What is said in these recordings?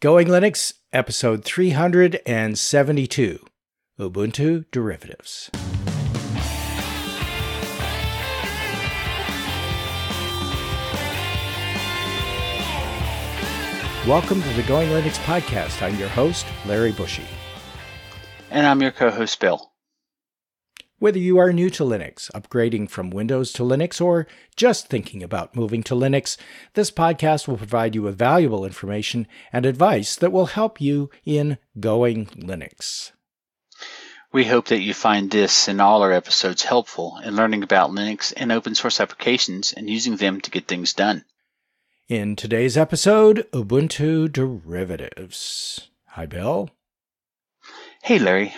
Going Linux, episode 372 Ubuntu Derivatives. Welcome to the Going Linux podcast. I'm your host, Larry Bouchard. And I'm your co host, Bill. Whether you are new to Linux, upgrading from Windows to Linux, or just thinking about moving to Linux, this podcast will provide you with valuable information and advice that will help you in going Linux. We hope that you find this and all our episodes helpful in learning about Linux and open source applications and using them to get things done. In today's episode, Ubuntu derivatives. Hi, Bill. Hey, Larry.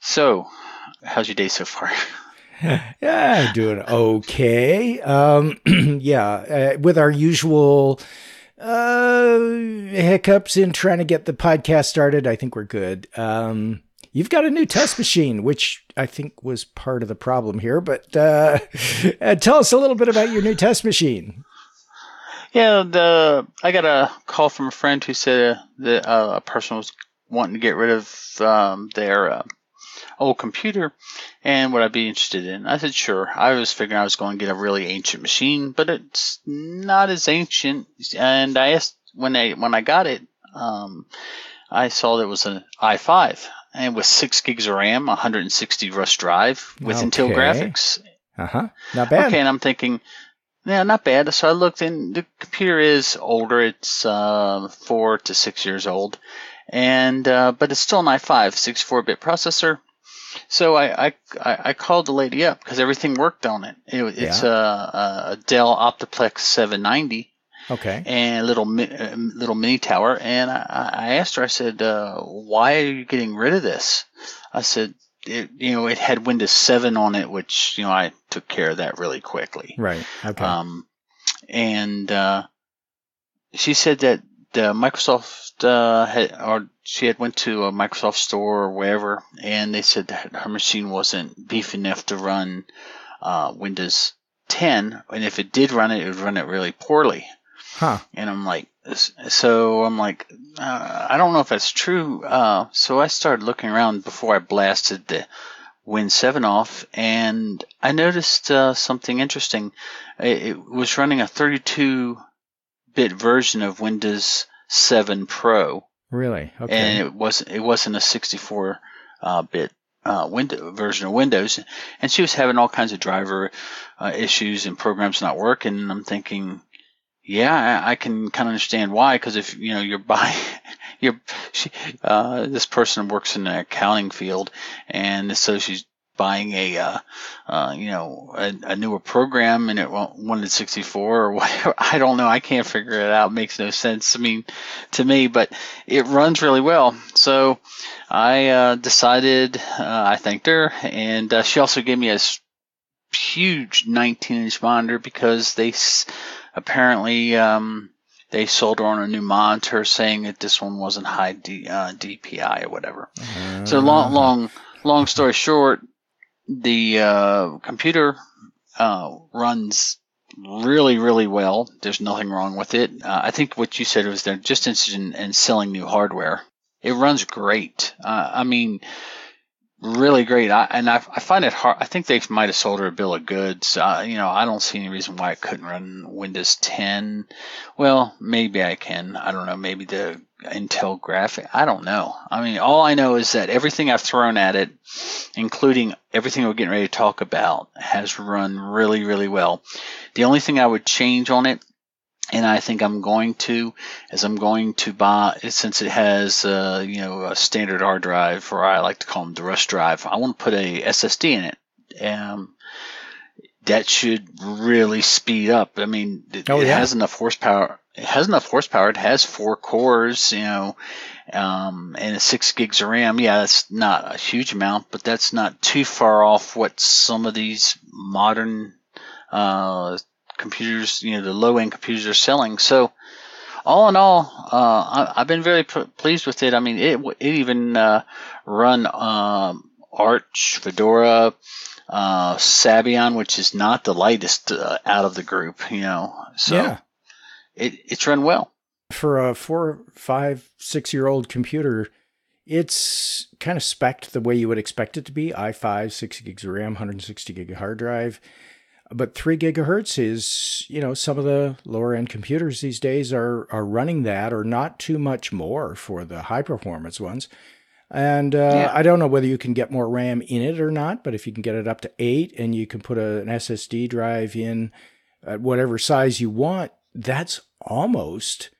So, how's your day so far? yeah, doing okay. Um, yeah, uh, with our usual uh, hiccups in trying to get the podcast started, I think we're good. Um, you've got a new test machine, which I think was part of the problem here. But uh, uh tell us a little bit about your new test machine. Yeah, the I got a call from a friend who said that uh, a person was wanting to get rid of um, their uh, old computer, and would I be interested in? I said sure. I was figuring I was going to get a really ancient machine, but it's not as ancient. And I asked when I when I got it, um, I saw that it was an i5 and with six gigs of RAM, 160 rust drive with okay. Intel graphics. Uh huh. Not bad. Okay, and I'm thinking yeah, not bad. So I looked in. The computer is older. It's uh, four to six years old, and uh, but it's still an i5 64-bit processor. So I, I I called the lady up because everything worked on it. it it's yeah. a, a, Dell Optiplex 790. Okay. And a little uh, little mini tower, and I, I asked her. I said, uh, "Why are you getting rid of this?" I said, it, you know, it had Windows 7 on it, which, you know, I took care of that really quickly. Right. Okay. Um, and, uh, she said that the Microsoft, uh, had, or she had went to a Microsoft store or wherever, and they said that her machine wasn't beefy enough to run, uh, Windows 10, and if it did run it, it would run it really poorly. Huh. And I'm like, so I'm like, uh, I don't know if that's true. Uh, so I started looking around before I blasted the Win 7 off, and I noticed uh, something interesting. It, it, was running a 32 bit version of Windows 7 Pro. Really? Okay. And it wasn't it wasn't a 64 uh, bit uh, window version of Windows, and she was having all kinds of driver uh, issues and programs not working. And I'm thinking, yeah, I, can kind of understand why. Because if you know you're buying, you're she, uh, this person works in the accounting field, and so she's buying a uh, uh, you know a, a, newer program and it wanted 64 or whatever. I don't know. I can't figure it out. It makes no sense. I mean, to me, but it runs really well. So I uh, decided. Uh, I thanked her, and uh, she also gave me a huge 19 inch monitor because they apparently um, they sold her on a new monitor saying that this one wasn't high D, uh, DPI or whatever. Uh, so long, long, long story short, the uh, computer uh, runs really, really well. There's nothing wrong with it. Uh, I think what you said was they're just interested in, in selling new hardware. It runs great. Uh, I mean, really great. I, and I, I, find it hard. I think they might have sold her a bill of goods. Uh, you know, I don't see any reason why I couldn't run Windows 10. Well, maybe I can. I don't know. Maybe the Intel graphic. I don't know. I mean, all I know is that everything I've thrown at it, including everything we're getting ready to talk about, has run really, really well. The only thing I would change on it and I think I'm going to, as I'm going to buy, since it has, uh, you know, a standard hard drive, or I like to call them the rust drive, I want to put a SSD in it. Um, that should really speed up. I mean, it, oh, yeah. it has enough horsepower. It has enough horsepower. It has four cores, you know, um, and six gigs of RAM. Yeah, that's not a huge amount, but that's not too far off what some of these modern uh, computers, you know, the low end computers are selling. So, all in all, uh, I, have been very p- pleased with it. I mean, it it even uh, run um, Arch, Fedora, uh, Sabayon, which is not the lightest uh, out of the group, you know. So, yeah. it it's run well. For a four, five, six year old computer, it's kind of spec'd the way you would expect it to be i5, 6 gigs of RAM, 160 gig hard drive. But 3 gigahertz is, you know, some of the lower end computers these days are, are running that or not too much more for the high performance ones. And uh, yeah. I don't know whether you can get more RAM in it or not, but if you can get it up to eight and you can put a, an SSD drive in at whatever size you want, that's almost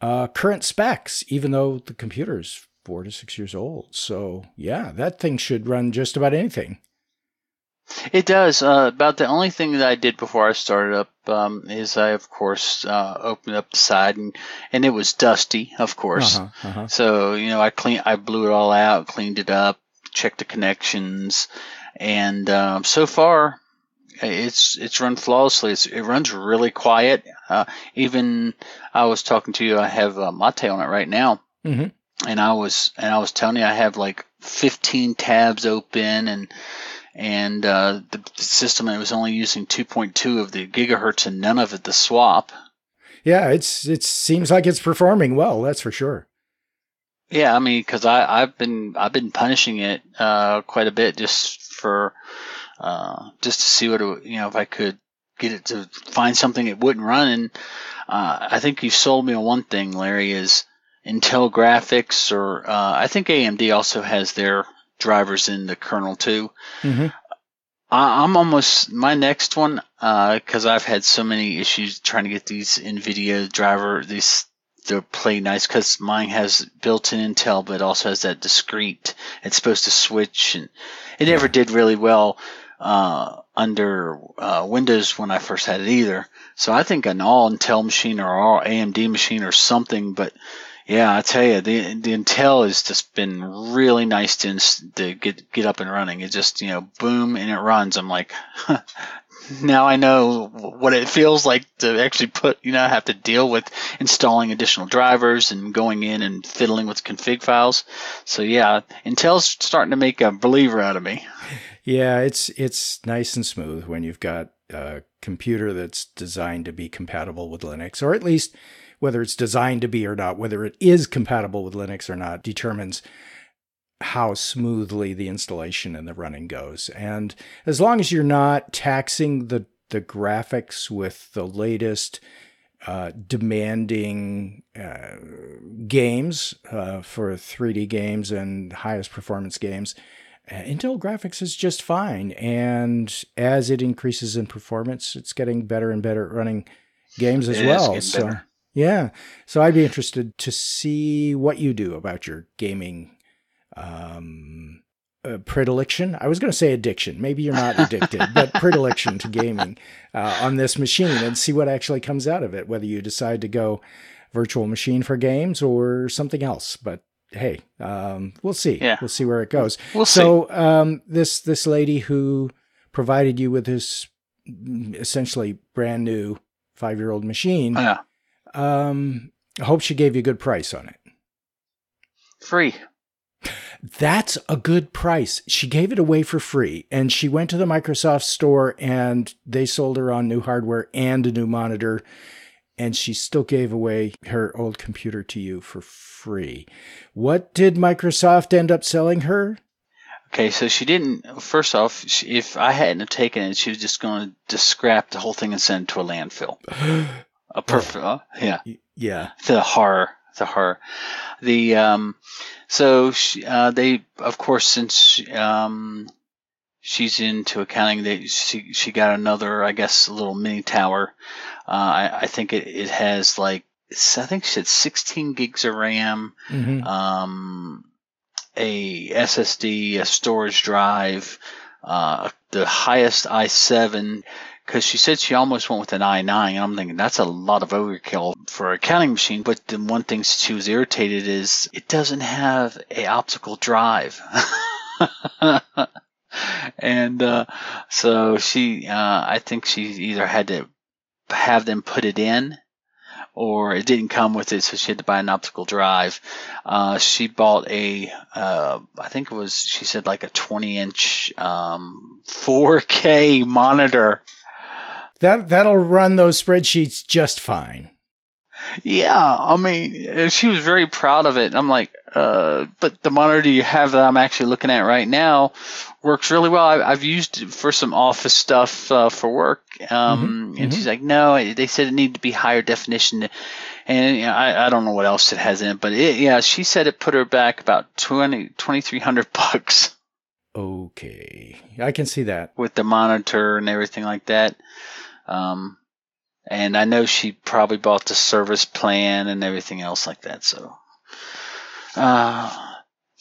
uh, current specs, even though the computer is four to six years old. So, yeah, that thing should run just about anything. It does. Uh, about the only thing that I did before I started up um, is I, of course, uh, opened up the side and, and it was dusty, of course. Uh-huh, uh-huh. So you know, I clean, I blew it all out, cleaned it up, checked the connections, and um, so far, it's it's run flawlessly. It's, it runs really quiet. Uh, even I was talking to you. I have a Mate on it right now, mm-hmm. and I was and I was telling you I have like 15 tabs open and and uh, the, system it was only using 2.2 of the gigahertz and none of it the swap. Yeah, it's it seems like it's performing well. That's for sure. Yeah, I mean, because I I've been I've been punishing it uh, quite a bit just for uh, just to see what it, you know if I could get it to find something it wouldn't run. And uh, I think you sold me on one thing, Larry, is Intel graphics, or uh, I think AMD also has their drivers in the kernel too. Mm-hmm. I, am almost my next one because uh, I've had so many issues trying to get these NVIDIA driver these to play nice because mine has built-in Intel, but also has that discrete. It's supposed to switch, and it never did really well uh, under uh, Windows when I first had it either. So I think an all Intel machine or all AMD machine or something, but yeah, I tell you, the the Intel has just been really nice to, to get get up and running. It just you know, boom, and it runs. I'm like, now I know what it feels like to actually put. You know, have to deal with installing additional drivers and going in and fiddling with config files. So yeah, Intel's starting to make a believer out of me. Yeah, it's it's nice and smooth when you've got a computer that's designed to be compatible with Linux, or at least whether it's designed to be or not, whether it is compatible with Linux or not, determines how smoothly the installation and the running goes. And as long as you're not taxing the, the graphics with the latest uh, demanding uh, games uh, for 3D games and highest performance games, uh, Intel graphics is just fine. And as it increases in performance, it's getting better and better at running games as it well. So, better. Yeah. So I'd be interested to see what you do about your gaming um, uh, predilection. I was going to say addiction. Maybe you're not addicted, but predilection to gaming uh, on this machine and see what actually comes out of it, whether you decide to go virtual machine for games or something else. But hey, um, we'll see. Yeah. We'll see where it goes. We'll so, um, this this lady who provided you with this essentially brand new five year old machine. Yeah. Um, I hope she gave you a good price on it. Free. That's a good price. She gave it away for free and she went to the Microsoft store and they sold her on new hardware and a new monitor and she still gave away her old computer to you for free. What did Microsoft end up selling her? Okay, so she didn't. First off, she, if I hadn't have taken it, she was just going to scrap the whole thing and send it to a landfill. A perfect, oh. yeah, yeah. The horror, the horror. The um, so she, uh, they, of course, since um, she's into accounting, they she she got another, I guess, a little mini tower. Uh, I, I think it, it has like I think she said 16 gigs of RAM, mm-hmm. um, a SSD, a storage drive, uh, the highest i7 because she said she almost went with an i9, and I'm thinking that's a lot of overkill for a counting machine. But the one thing she was irritated is it doesn't have a optical drive. and uh, so she, uh, I think she either had to have them put it in or it didn't come with it, so she had to buy an optical drive. Uh, she bought a, uh, I think it was, she said like a 20 inch um, 4K monitor that that'll run those spreadsheets just fine. Yeah, I mean, she was very proud of it. I'm like, uh, but the monitor you have that I'm actually looking at right now works really well. I, have used it for some office stuff uh, for work. Um, mm-hmm. And mm-hmm. she's like, no, they said it needed to be higher definition. And you know, I, I don't know what else it has in it, but it, yeah, she said it put her back about 20, 2300 bucks. Okay, I can see that with the monitor and everything like that. Um, and I know she probably bought the service plan and everything else like that. So, uh,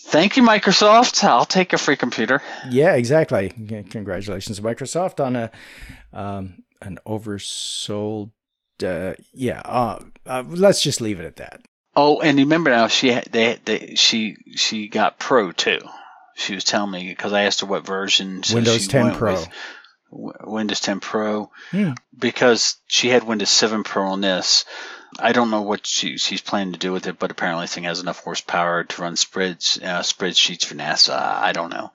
thank you, Microsoft. I'll take a free computer. Yeah, exactly. Congratulations, Microsoft, on a um, an oversold. Uh, yeah, uh, uh, let's just leave it at that. Oh, and remember now, she they, they she she got Pro too. She was telling me because I asked her what version. Windows 10 Pro. With. Windows 10 Pro hmm. because she had Windows 7 Pro on this. I don't know what she, she's planning to do with it, but apparently thing has enough horsepower to run spreads uh, spreadsheets for NASA. I don't know.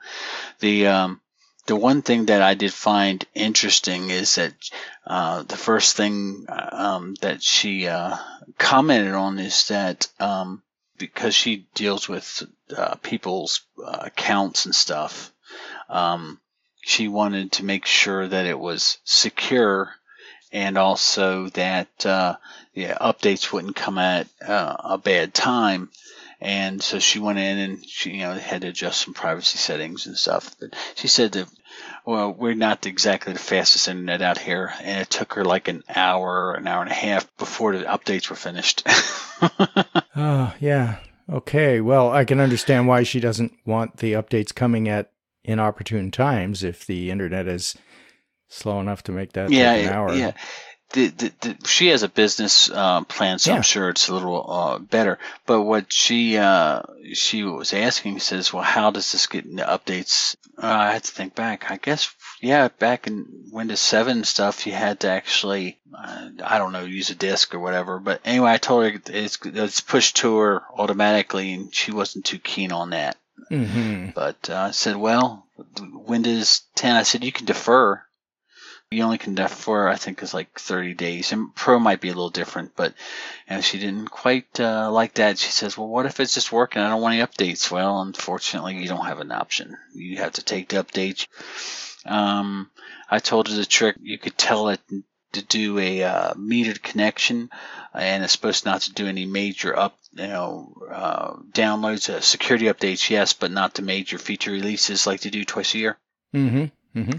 The um, the one thing that I did find interesting is that uh, the first thing um, that she uh, commented on is that um, because she deals with uh, people's uh, accounts and stuff, um, she wanted to make sure that it was secure and also that uh, yeah, updates wouldn't come at uh, a bad time. And so she went in and she, you know, had to adjust some privacy settings and stuff. But she said that, well, we're not exactly the fastest internet out here, and it took her like an hour, an hour and a half before the updates were finished. oh yeah, okay. Well, I can understand why she doesn't want the updates coming at inopportune times if the internet is slow enough to make that yeah, an hour. Yeah. The, the, the, she has a business uh, plan, so yeah. I'm sure it's a little uh, better. But what she uh, she was asking says, well, how does this get into updates? Uh, I had to think back. I guess yeah, back in Windows 7 stuff, you had to actually uh, I don't know use a disk or whatever. But anyway, I told her it's it's pushed to her automatically, and she wasn't too keen on that. Mm-hmm. But uh, I said, well, Windows 10, I said, you can defer. You only can defer, I think, is like 30 days. And Pro might be a little different, but and she didn't quite uh, like that. She says, well, what if it's just working? I don't want any updates. Well, unfortunately, you don't have an option. You have to take the updates. Um, I told her the trick. You could tell it to do a uh, metered connection, and it's supposed not to do any major up, you know, uh, downloads, uh, security updates, yes, but not the major feature releases like they do twice a year. Mm-hmm. Mm-hmm.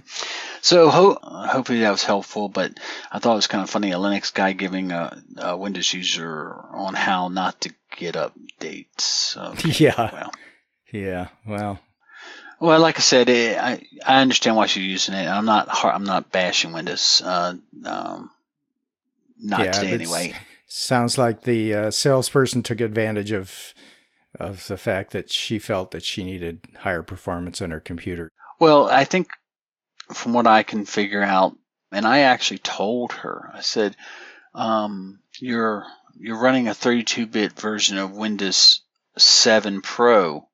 So ho- hopefully that was helpful, but I thought it was kind of funny a Linux guy giving a, a Windows user on how not to get updates. Okay, yeah. Well. Yeah. Well, well, like I said, it, I I understand why she's using it. I'm not I'm not bashing Windows. Uh, um, not yeah, today anyway. Sounds like the uh, salesperson took advantage of of the fact that she felt that she needed higher performance on her computer. Well, I think from what I can figure out, and I actually told her, I said, um, "You're you're running a 32-bit version of Windows 7 Pro."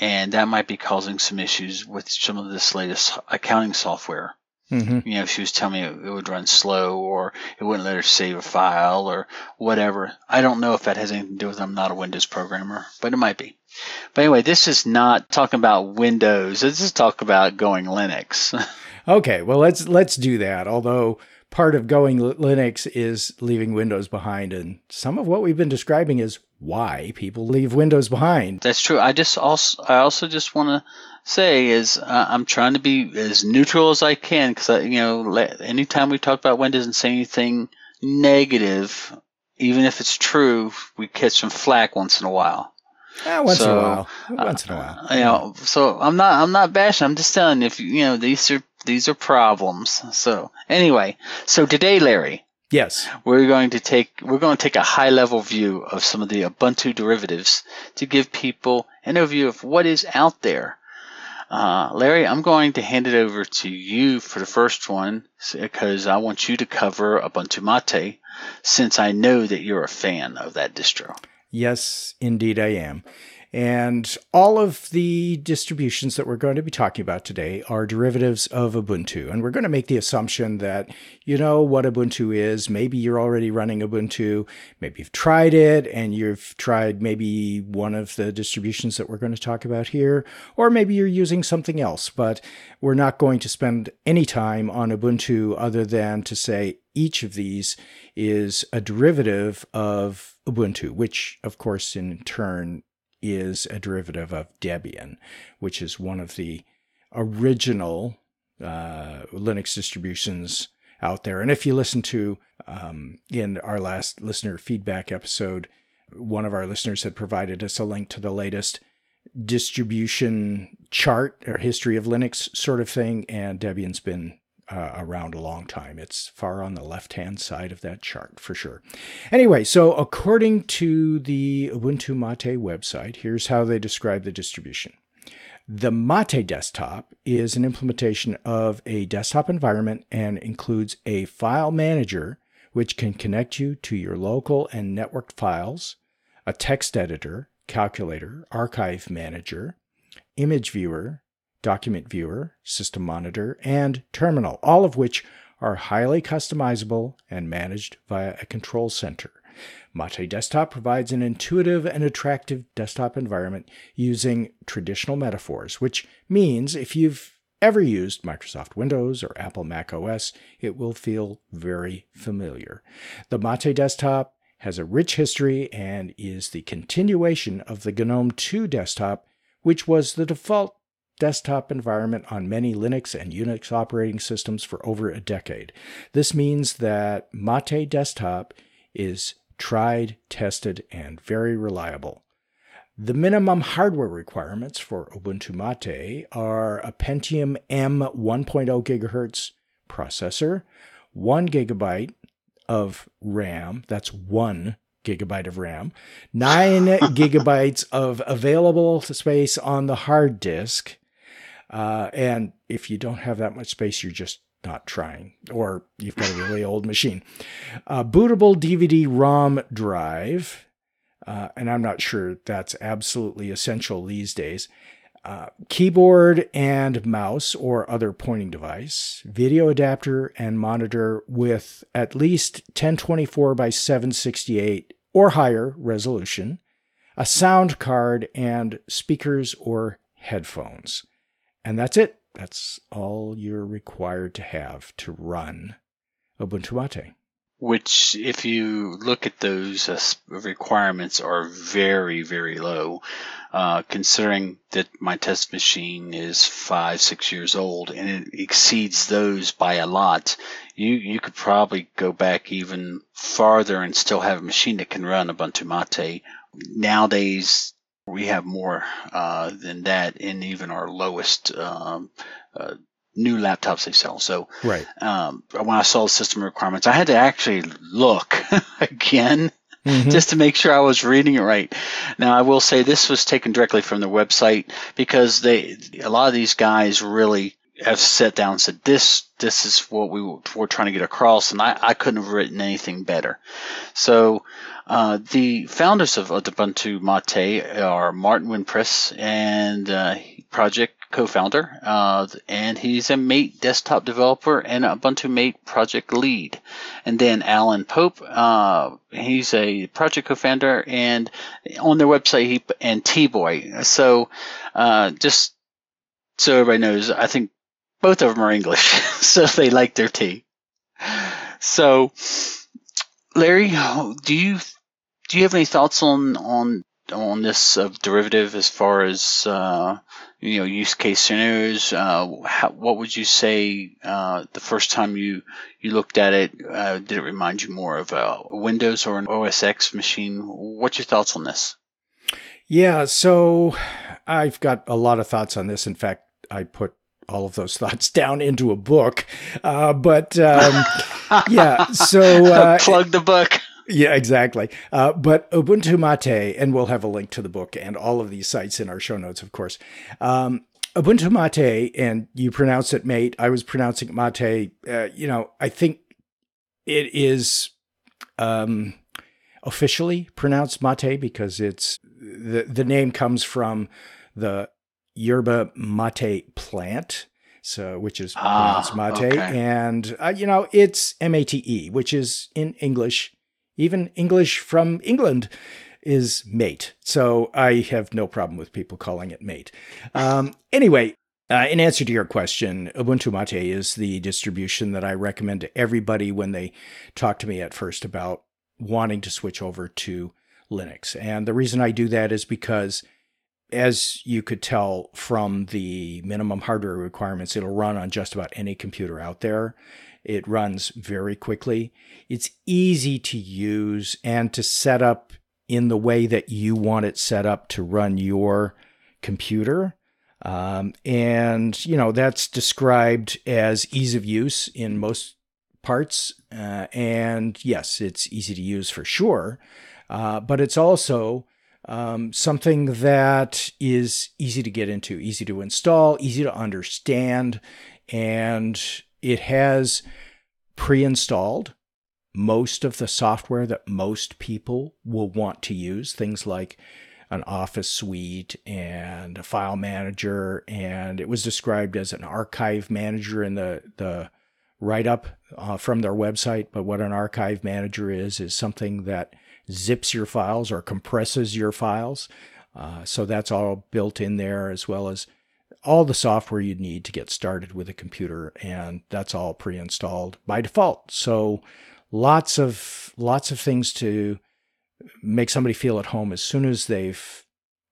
and that might be causing some issues with some of this latest accounting software. Mm-hmm. You know, she was telling me it, would run slow or it wouldn't let her save a file or whatever. I don't know if that has anything to do with it. I'm not a Windows programmer, but it might be. But anyway, this is not talking about Windows. This is talk about going Linux. okay, well let's let's do that. Although part of going Linux is leaving Windows behind, and some of what we've been describing is why people leave Windows behind. That's true. I just also I also just want to say is uh, I'm trying to be as neutral as I can because you know anytime we talk about Windows and say anything negative, even if it's true, we catch some flack once in a while. Yeah, once so, in a while. Once in a while. Uh, you know, so I'm not I'm not bashing. I'm just telling you if you know these are these are problems. So anyway, so today, Larry, Yes. We're going to take we're going to take a high level view of some of the Ubuntu derivatives to give people an overview of what is out there. Uh, Larry, I'm going to hand it over to you for the first one because I want you to cover Ubuntu Mate since I know that you're a fan of that distro. Yes, indeed, I am. And all of the distributions that we're going to be talking about today are derivatives of Ubuntu. And we're going to make the assumption that you know what Ubuntu is. Maybe you're already running Ubuntu. Maybe you've tried it and you've tried maybe one of the distributions that we're going to talk about here. Or maybe you're using something else. But we're not going to spend any time on Ubuntu other than to say each of these is a derivative of Ubuntu, which, of course, in turn is a derivative of Debian, which is one of the original uh, Linux distributions out there. And if you listen to um, in our last listener feedback episode, one of our listeners had provided us a link to the latest distribution chart or history of Linux sort of thing, and Debian's been uh, around a long time. It's far on the left hand side of that chart for sure. Anyway, so according to the Ubuntu Mate website, here's how they describe the distribution. The Mate desktop is an implementation of a desktop environment and includes a file manager which can connect you to your local and networked files, a text editor, calculator, archive manager, image viewer, Document Viewer, System Monitor, and Terminal, all of which are highly customizable and managed via a control center. Mate Desktop provides an intuitive and attractive desktop environment using traditional metaphors, which means if you've ever used Microsoft Windows or Apple Mac OS, it will feel very familiar. The Mate Desktop has a rich history and is the continuation of the GNOME 2 desktop, which was the default desktop environment on many Linux and Unix operating systems for over a decade. This means that Mate Desktop is tried, tested, and very reliable. The minimum hardware requirements for Ubuntu Mate are a Pentium M 1.0 GHz processor, 1 gigabyte of RAM, that's 1 gigabyte of RAM, 9 gigabytes of available space on the hard disk, uh, and if you don't have that much space, you're just not trying, or you've got a really old machine. Uh, bootable DVD ROM drive, uh, and I'm not sure that's absolutely essential these days. Uh, keyboard and mouse or other pointing device, video adapter and monitor with at least 1024 by 768 or higher resolution, a sound card, and speakers or headphones. And that's it. That's all you're required to have to run Ubuntu Mate. Which, if you look at those uh, requirements, are very, very low, uh, considering that my test machine is five, six years old, and it exceeds those by a lot. You you could probably go back even farther and still have a machine that can run Ubuntu Mate. Nowadays, we have more uh, than that in even our lowest um, uh, new laptops they sell. So, right. Um, when I saw the system requirements, I had to actually look again. Mm-hmm. Just to make sure I was reading it right. Now, I will say this was taken directly from the website because they, a lot of these guys really have sat down and said this this is what we were trying to get across, and I, I couldn't have written anything better. So uh, the founders of Ubuntu Mate are Martin Wimpress and uh, project co-founder, uh, and he's a Mate desktop developer and Ubuntu Mate project lead. And then Alan Pope, uh, he's a project co-founder, and on their website he and T-Boy. So uh, just so everybody knows, I think both of them are English, so they like their tea. So, Larry, do you do you have any thoughts on on on this uh, derivative as far as uh, you know use case scenarios? Uh, how, what would you say uh, the first time you you looked at it? Uh, did it remind you more of a Windows or an OS X machine? What's your thoughts on this? Yeah, so I've got a lot of thoughts on this. In fact, I put all of those thoughts down into a book. Uh, but um, yeah, so plug the book. Yeah, exactly. Uh, but Ubuntu Mate, and we'll have a link to the book and all of these sites in our show notes, of course. Um, Ubuntu Mate, and you pronounce it mate. I was pronouncing Mate. Uh, you know, I think it is. Um, officially pronounced mate because it's the the name comes from the yerba mate plant, so which is Ah, pronounced mate, okay. and uh, you know it's M A T E, which is in English, even English from England is mate. So I have no problem with people calling it mate. Um, anyway, uh, in answer to your question, Ubuntu Mate is the distribution that I recommend to everybody when they talk to me at first about wanting to switch over to Linux. And the reason I do that is because, as you could tell from the minimum hardware requirements, it'll run on just about any computer out there. It runs very quickly. It's easy to use and to set up in the way that you want it set up to run your computer. Um, and, you know, that's described as ease of use in most parts. Uh, and yes, it's easy to use for sure. Uh, but it's also um, something that is easy to get into, easy to install, easy to understand. And it has pre installed most of the software that most people will want to use, things like an office suite and a file manager and it was described as an archive manager in the the write up uh, from their website. But what an archive manager is is something that zips your files or compresses your files. Uh, so that's all built in there as well as all the software you'd need to get started with a computer and that's all pre-installed by default so lots of lots of things to make somebody feel at home as soon as they've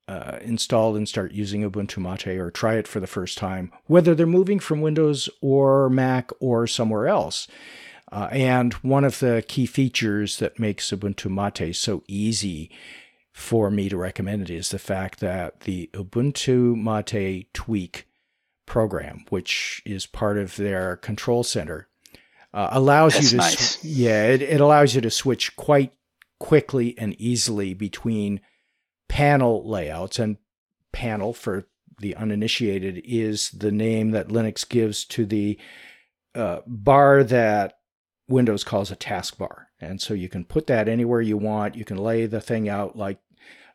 uh, installed and start using Ubuntu Mate or try it for the first time, whether they're moving from Windows or Mac or somewhere else. Uh, and one of the key features that makes Ubuntu Mate so easy for me to recommend it is the fact that the Ubuntu Mate Tweak program, which is part of their control center, uh, allows That's you to nice. yeah it, it allows you to switch quite quickly and easily between panel layouts and panel for the uninitiated is the name that linux gives to the uh, bar that windows calls a taskbar and so you can put that anywhere you want you can lay the thing out like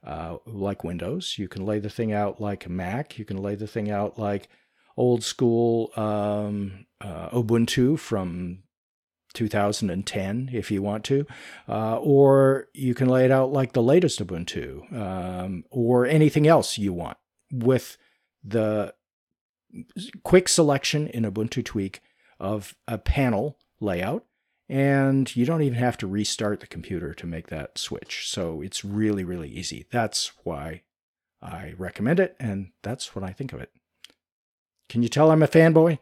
uh, like windows. You can lay the thing out like mac. You can lay the thing out like old school um, uh, ubuntu from 2010 if you want to, uh, or you can lay it out like the latest Ubuntu um, or anything else you want with the quick selection in Ubuntu Tweak of a panel layout. And you don't even have to restart the computer to make that switch. So it's really, really easy. That's why I recommend it. And that's what I think of it. Can you tell I'm a fanboy?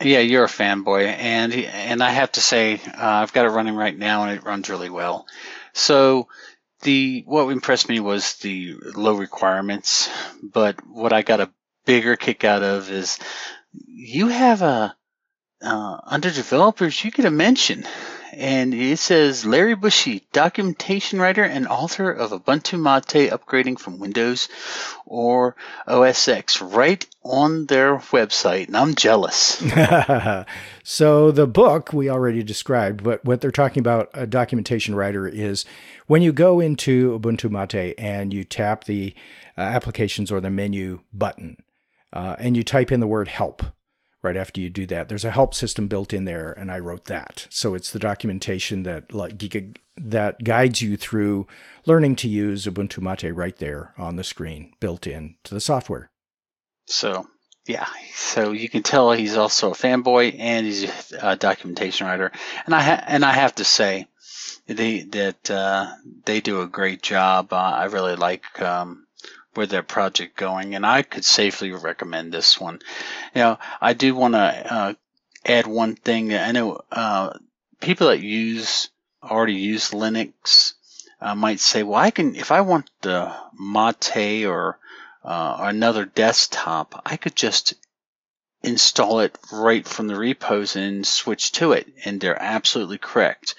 Yeah, you're a fanboy, and and I have to say, uh, I've got it running right now, and it runs really well. So, the what impressed me was the low requirements, but what I got a bigger kick out of is you have a uh, under developers, you get a mention, and it says Larry Bouchard, documentation writer and author of Ubuntu Mate upgrading from Windows or OS X, right on their website, and I'm jealous. so the book we already described, but what they're talking about, a documentation writer, is when you go into Ubuntu Mate and you tap the uh, applications or the menu button, uh, and you type in the word help right after you do that. There's a help system built in there, and I wrote that. So it's the documentation that like that guides you through learning to use Ubuntu Mate right there on the screen, built in to the software. So yeah, so you can tell he's also a fanboy and he's a documentation writer, and I ha- and I have to say, they that uh, they do a great job. Uh, I really like. Um, where their project going, and I could safely recommend this one. You know, I do want to uh, add one thing. I know uh, people that use already use Linux uh, might say, "Well, I can if I want the Mate or uh, another desktop, I could just install it right from the repos and switch to it." And they're absolutely correct.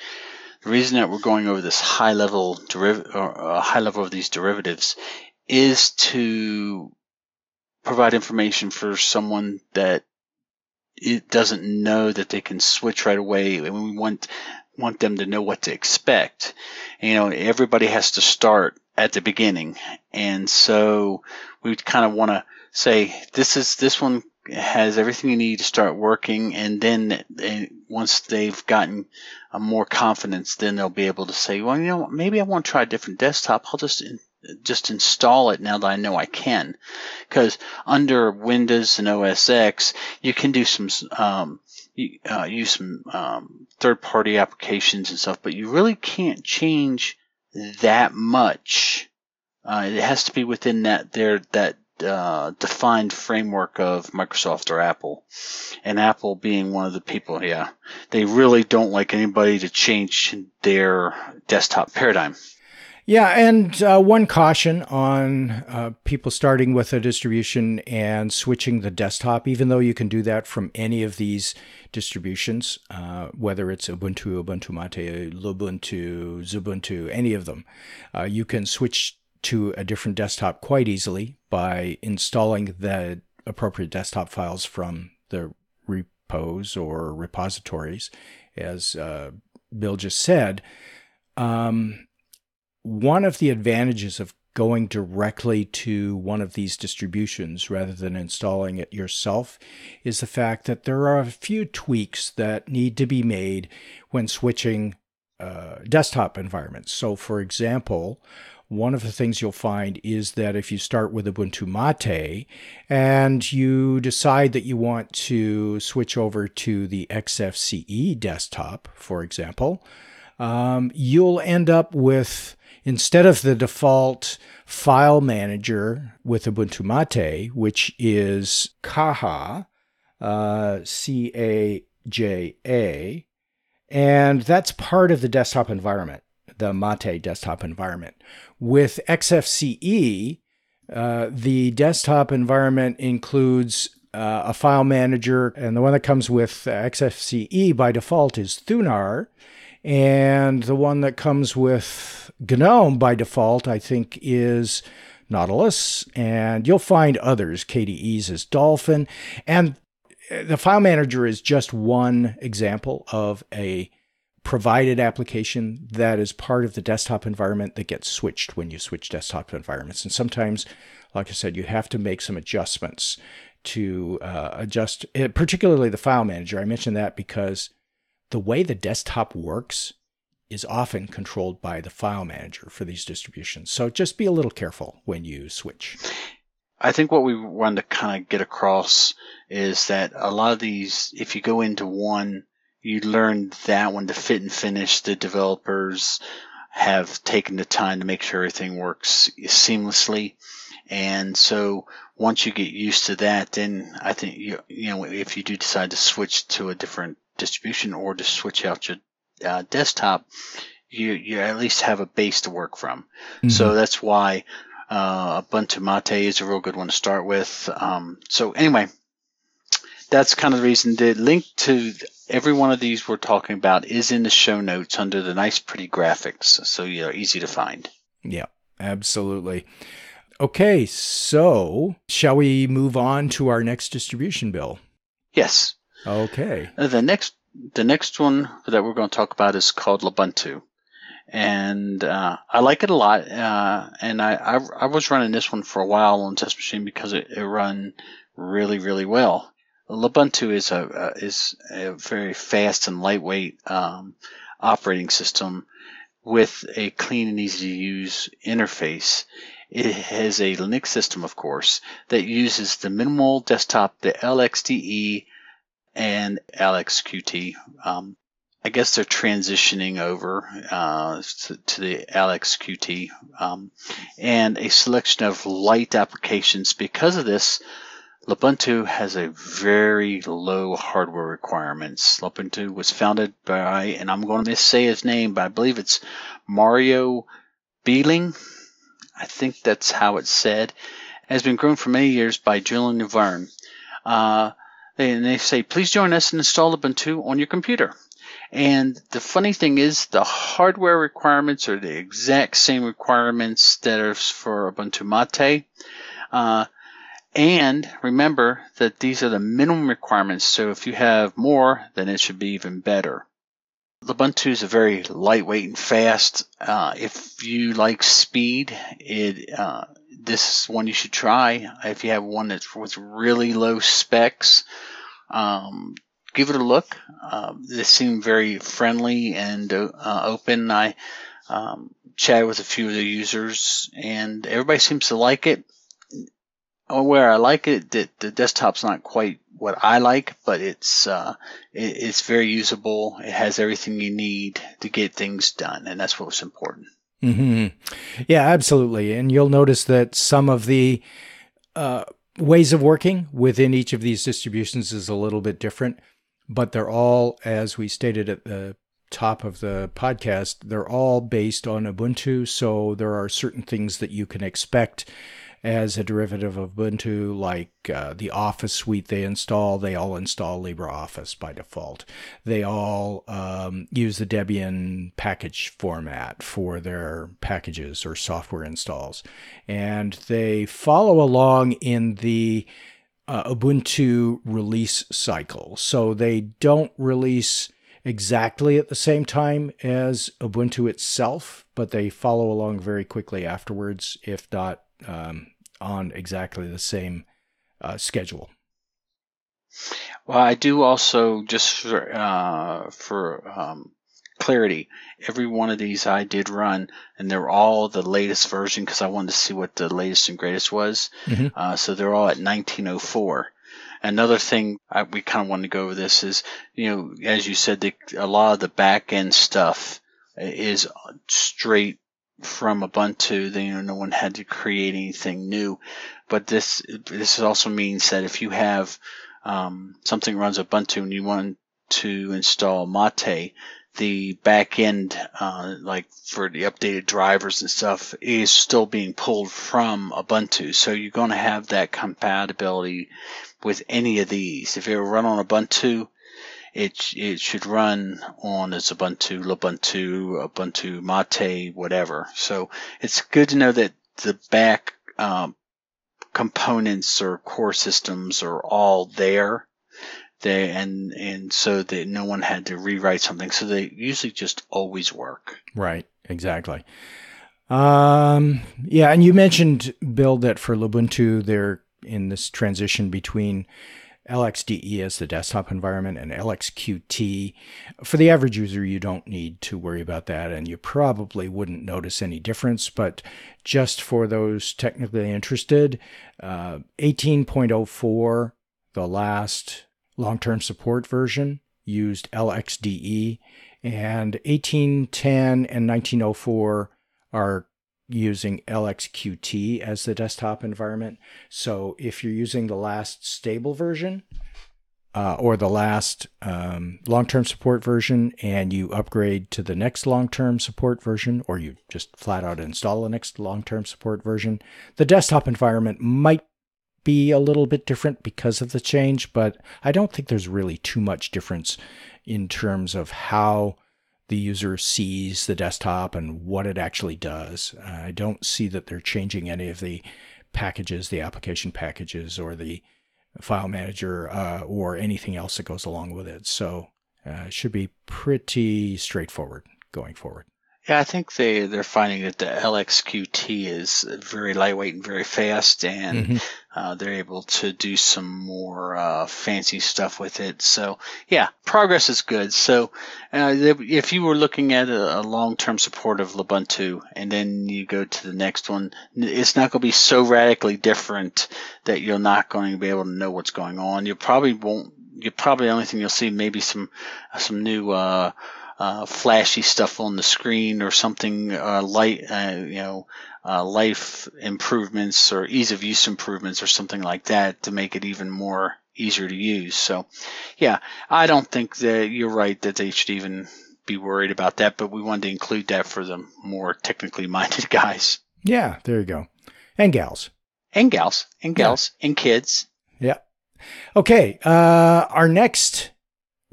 The reason that we're going over this high level deriv- or uh, high level of these derivatives is to provide information for someone that it doesn't know that they can switch right away. And we want want them to know what to expect. You know, everybody has to start at the beginning, and so we kind of want to say this is this one has everything you need to start working, and then they, once they've gotten more confidence, then they'll be able to say, well, you know, maybe I want to try a different desktop. I'll just just install it now that I know I can, because under Windows and OS X, you can do some um, uh, use some um, third-party applications and stuff, but you really can't change that much. Uh, it has to be within that there that uh, defined framework of Microsoft or Apple. And Apple being one of the people, yeah, they really don't like anybody to change their desktop paradigm. Yeah, and uh, one caution on uh, people starting with a distribution and switching the desktop, even though you can do that from any of these distributions, uh, whether it's Ubuntu, Ubuntu Mate, Lubuntu, Xubuntu, any of them, uh, you can switch to a different desktop quite easily by installing the appropriate desktop files from the repos or repositories, as uh, Bill just said. Um, one of the advantages of going directly to one of these distributions rather than installing it yourself is the fact that there are a few tweaks that need to be made when switching uh, desktop environments. So, for example, one of the things you'll find is that if you start with Ubuntu Mate and you decide that you want to switch over to the XFCE desktop, for example, um, you'll end up with, instead of the default file manager with Ubuntu Mate, which is Caja, uh, C A J A, and that's part of the desktop environment the Mate desktop environment. With XFCE, uh, the desktop environment includes uh, a file manager, and the one that comes with XFCE by default is Thunar. And the one that comes with GNOME by default, I think, is Nautilus. And you'll find others. KDE's is Dolphin. And the file manager is just one example of a provided application that is part of the desktop environment that gets switched when you switch desktop environments. And sometimes, like I said, you have to make some adjustments to uh, adjust, eh, particularly the file manager. I mentioned that because the way the desktop works is often controlled by the file manager for these distributions. So just be a little careful when you switch. I think what we want to kind of get across is that a lot of these, if you go into one you learn that one to fit and finish. The developers have taken the time to make sure everything works seamlessly. And so once you get used to that, then I think you you know if you do decide to switch to a different distribution or to switch out your uh, desktop, you you at least have a base to work from. Mm-hmm. So that's why uh, Ubuntu Mate is a real good one to start with. Um, so anyway, that's kind of the reason. The link to every one of these we're talking about is in the show notes under the nice, pretty graphics, so you're easy to find. Yeah, absolutely. Okay, so shall we move on to our next distribution bill? Yes. Okay. Uh, the next, the next one that we're going to talk about is called Lubuntu, and uh, I like it a lot. Uh, and I, I, I was running this one for a while on Test Machine because it, it run really really well. Lubuntu is a uh, is a very fast and lightweight um, operating system with a clean and easy to use interface. It has a Linux system, of course, that uses the minimal desktop, the LXDE and LXQT. Um, I guess they're transitioning over uh, to, to, the LXQT um, and a selection of light applications. Because of this, Lubuntu has a very low hardware requirements. Lubuntu was founded by, and I'm going to missay his name, but I believe it's Mario Behling. I think that's how it's said. Has been grown for many years by Julien Lavergne. Uh, and they say, please join us and install Lubuntu on your computer. And the funny thing is, the hardware requirements are the exact same requirements that are for Lubuntu Mate. Uh, and remember that these are the minimum requirements. So if you have more, then it should be even better. Ubuntu is a very lightweight and fast. Uh, if you like speed, it uh, this is one you should try. If you have one that's with really low specs, um, give it a look. Uh, they seem very friendly and uh, open. I um, chatted with a few of the users, and everybody seems to like it. Where I like it, that the desktop's not quite what I like, but it's uh, it, it's very usable. It has everything you need to get things done, and that's what's important. Mm-hmm. Yeah, absolutely. And you'll notice that some of the uh, ways of working within each of these distributions is a little bit different, but they're all, as we stated at the top of the podcast, they're all based on Ubuntu. So there are certain things that you can expect as a derivative of Ubuntu, like uh, the Office suite they install. They all install LibreOffice by default. They all um, use the Debian package format for their packages or software installs. And they follow along in the uh, Ubuntu release cycle. So they don't release exactly at the same time as Ubuntu itself, but they follow along very quickly afterwards, if not um, on exactly the same uh, schedule. Well, I do also just for uh, for um, clarity. Every one of these I did run, and they're all the latest version because I wanted to see what the latest and greatest was. Mm-hmm. Uh, so they're all at 1904. Another thing I, we kind of wanted to go over this is, you know, as you said, the, a lot of the back end stuff is straight from Ubuntu. Then you know, no one had to create anything new. But this this also means that if you have um, something runs Ubuntu and you want to install Mate, the back end, uh, like for the updated drivers and stuff, is still being pulled from Ubuntu. So you're going to have that compatibility with any of these. If you run on Ubuntu, it it should run on Xubuntu, Lubuntu, Ubuntu Mate, whatever. So it's good to know that the back um, components or core systems are all there. They and and so that no one had to rewrite something. So they usually just always work. Right. Exactly. Um, yeah, and you mentioned Bill that for Lubuntu they're in this transition between LXDE as the desktop environment and LXQT. For the average user, you don't need to worry about that, and you probably wouldn't notice any difference. But just for those technically interested, uh, 18.04, the last long term support version, used LXDE, and 1810 and 1904 are using LXQT as the desktop environment. So if you're using the last stable version uh, or the last um, long term support version and you upgrade to the next long term support version, or you just flat out install the next long term support version, the desktop environment might be a little bit different because of the change, but I don't think there's really too much difference in terms of how the user sees the desktop and what it actually does. Uh, I don't see that they're changing any of the packages, the application packages, or the file manager, uh, or anything else that goes along with it. So uh, it should be pretty straightforward going forward. Yeah, I think they they're finding that the LXQT is very lightweight and very fast, and mm-hmm. uh, they're able to do some more uh, fancy stuff with it. So yeah, progress is good. So uh, if you were looking at a, a long-term support of Lubuntu, and then you go to the next one, it's not going to be so radically different that you're not going to be able to know what's going on. You probably won't. You probably the only thing you'll see maybe some some new uh, flashy stuff on the screen or something uh, light, uh, you know, uh, life improvements or ease of use improvements or something like that to make it even more easier to use. So, yeah, I don't think that you're right that they should even be worried about that, but we wanted to include that for the more technically minded guys. Yeah, there you go. And gals. And gals. And gals. Yeah. And kids. Yeah. Okay. Uh, our next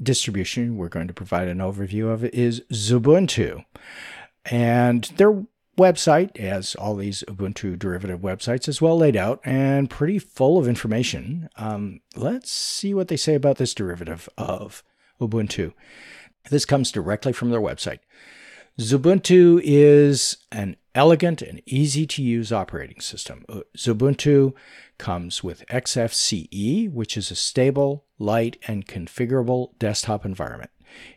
distribution we're going to provide an overview of is Xubuntu. And their website, as all these Ubuntu derivative websites, is well laid out and pretty full of information. Um, let's see what they say about this derivative of Ubuntu. This comes directly from their website. Xubuntu is an elegant and easy to use operating system. Uh, Xubuntu comes with XFCE, which is a stable, light, and configurable desktop environment.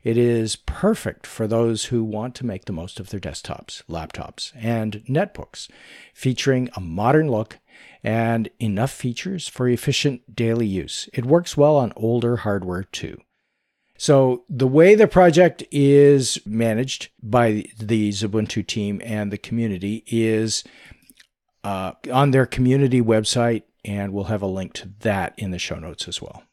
It is perfect for those who want to make the most of their desktops, laptops, and netbooks, featuring a modern look and enough features for efficient daily use. It works well on older hardware too. So the way the project is managed by the Xubuntu team and the community is uh, on their community website, and we'll have a link to that in the show notes as well.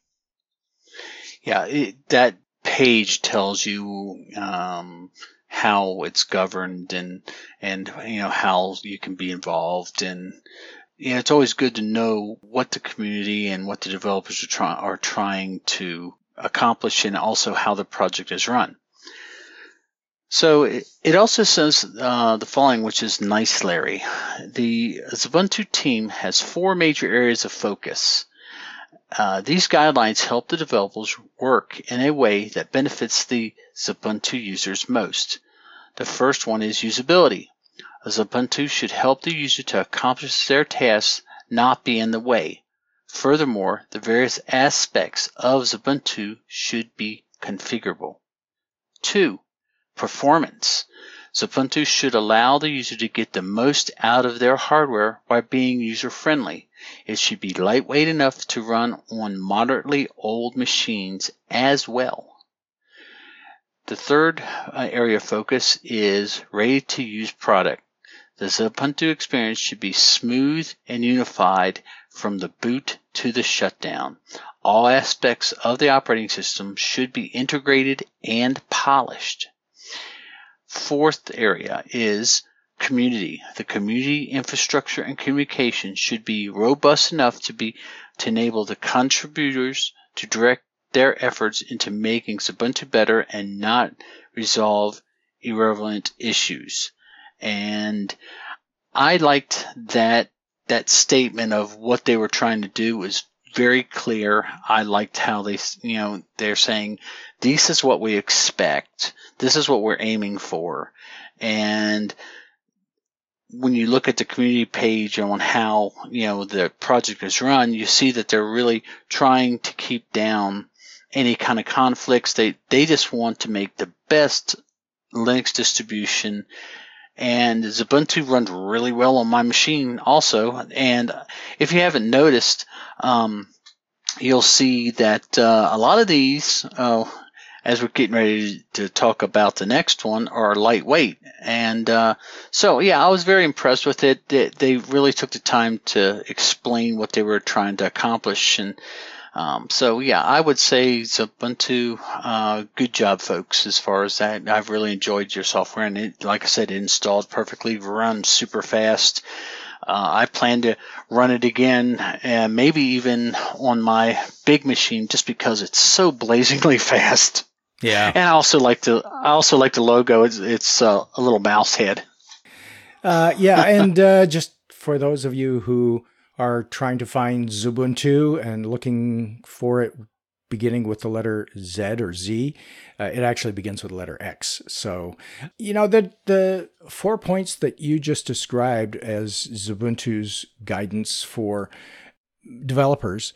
Yeah, it, that page tells you um, how it's governed and and you know how you can be involved and it's always good to know what the community and what the developers are, try- are trying to accomplish and also how the project is run. So it, also says uh, the following, which is nice, Larry. The Xubuntu team has four major areas of focus. Uh, these guidelines help the developers work in a way that benefits the Xubuntu users most. The first one is usability. Xubuntu should help the user to accomplish their tasks, not be in the way. Furthermore, the various aspects of Xubuntu should be configurable. 2. Performance. Xubuntu should allow the user to get the most out of their hardware by being user friendly. It should be lightweight enough to run on moderately old machines as well. The third uh, area of focus is ready to use product. The Xubuntu experience should be smooth and unified from the boot to the shutdown. All aspects of the operating system should be integrated and polished. Fourth area is community. The community infrastructure and communication should be robust enough to be to enable the contributors to direct their efforts into making Xubuntu better and not resolve irrelevant issues. And I liked that that statement of what they were trying to do was very clear. I liked how they, you know, they're saying, this is what we expect. This is what we're aiming for. And when you look at the community page on how, you know, the project is run, you see that they're really trying to keep down any kind of conflicts. They, they just want to make the best Linux distribution and Xubuntu runs really well on my machine also. And if you haven't noticed, um, you'll see that uh, a lot of these, uh, as we're getting ready to talk about the next one, are lightweight. And uh, so, yeah, I was very impressed with it. They, they, really took the time to explain what they were trying to accomplish and um, so yeah, I would say Xubuntu. Uh, good job, folks. As far as that, I've really enjoyed your software, and it, like I said, it installed perfectly, runs super fast. Uh, I plan to run it again, and maybe even on my big machine, just because it's so blazingly fast. Yeah. And I also like the I also like the logo. It's it's uh, a little mouse head. Uh, yeah, and uh, just for those of you who are trying to find Xubuntu and looking for it beginning with the letter Z or Z, uh, it actually begins with the letter X. So, you know, the the four points that you just described as Xubuntu's guidance for developers,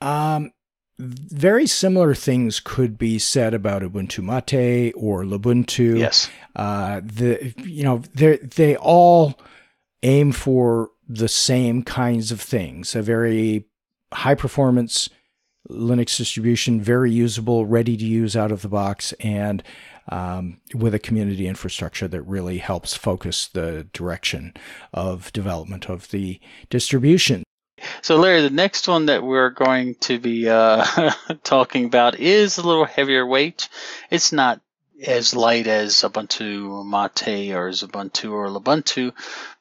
um, very similar things could be said about Ubuntu Mate or Lubuntu. Yes. Uh, the you know they they all aim for the same kinds of things a very high performance Linux distribution, very usable, ready to use out of the box, and um, with a community infrastructure that really helps focus the direction of development of the distribution. So, Larry, the next one that we're going to be uh, talking about is a little heavier weight. It's not as light Xubuntu Mate or as Ubuntu or Lubuntu,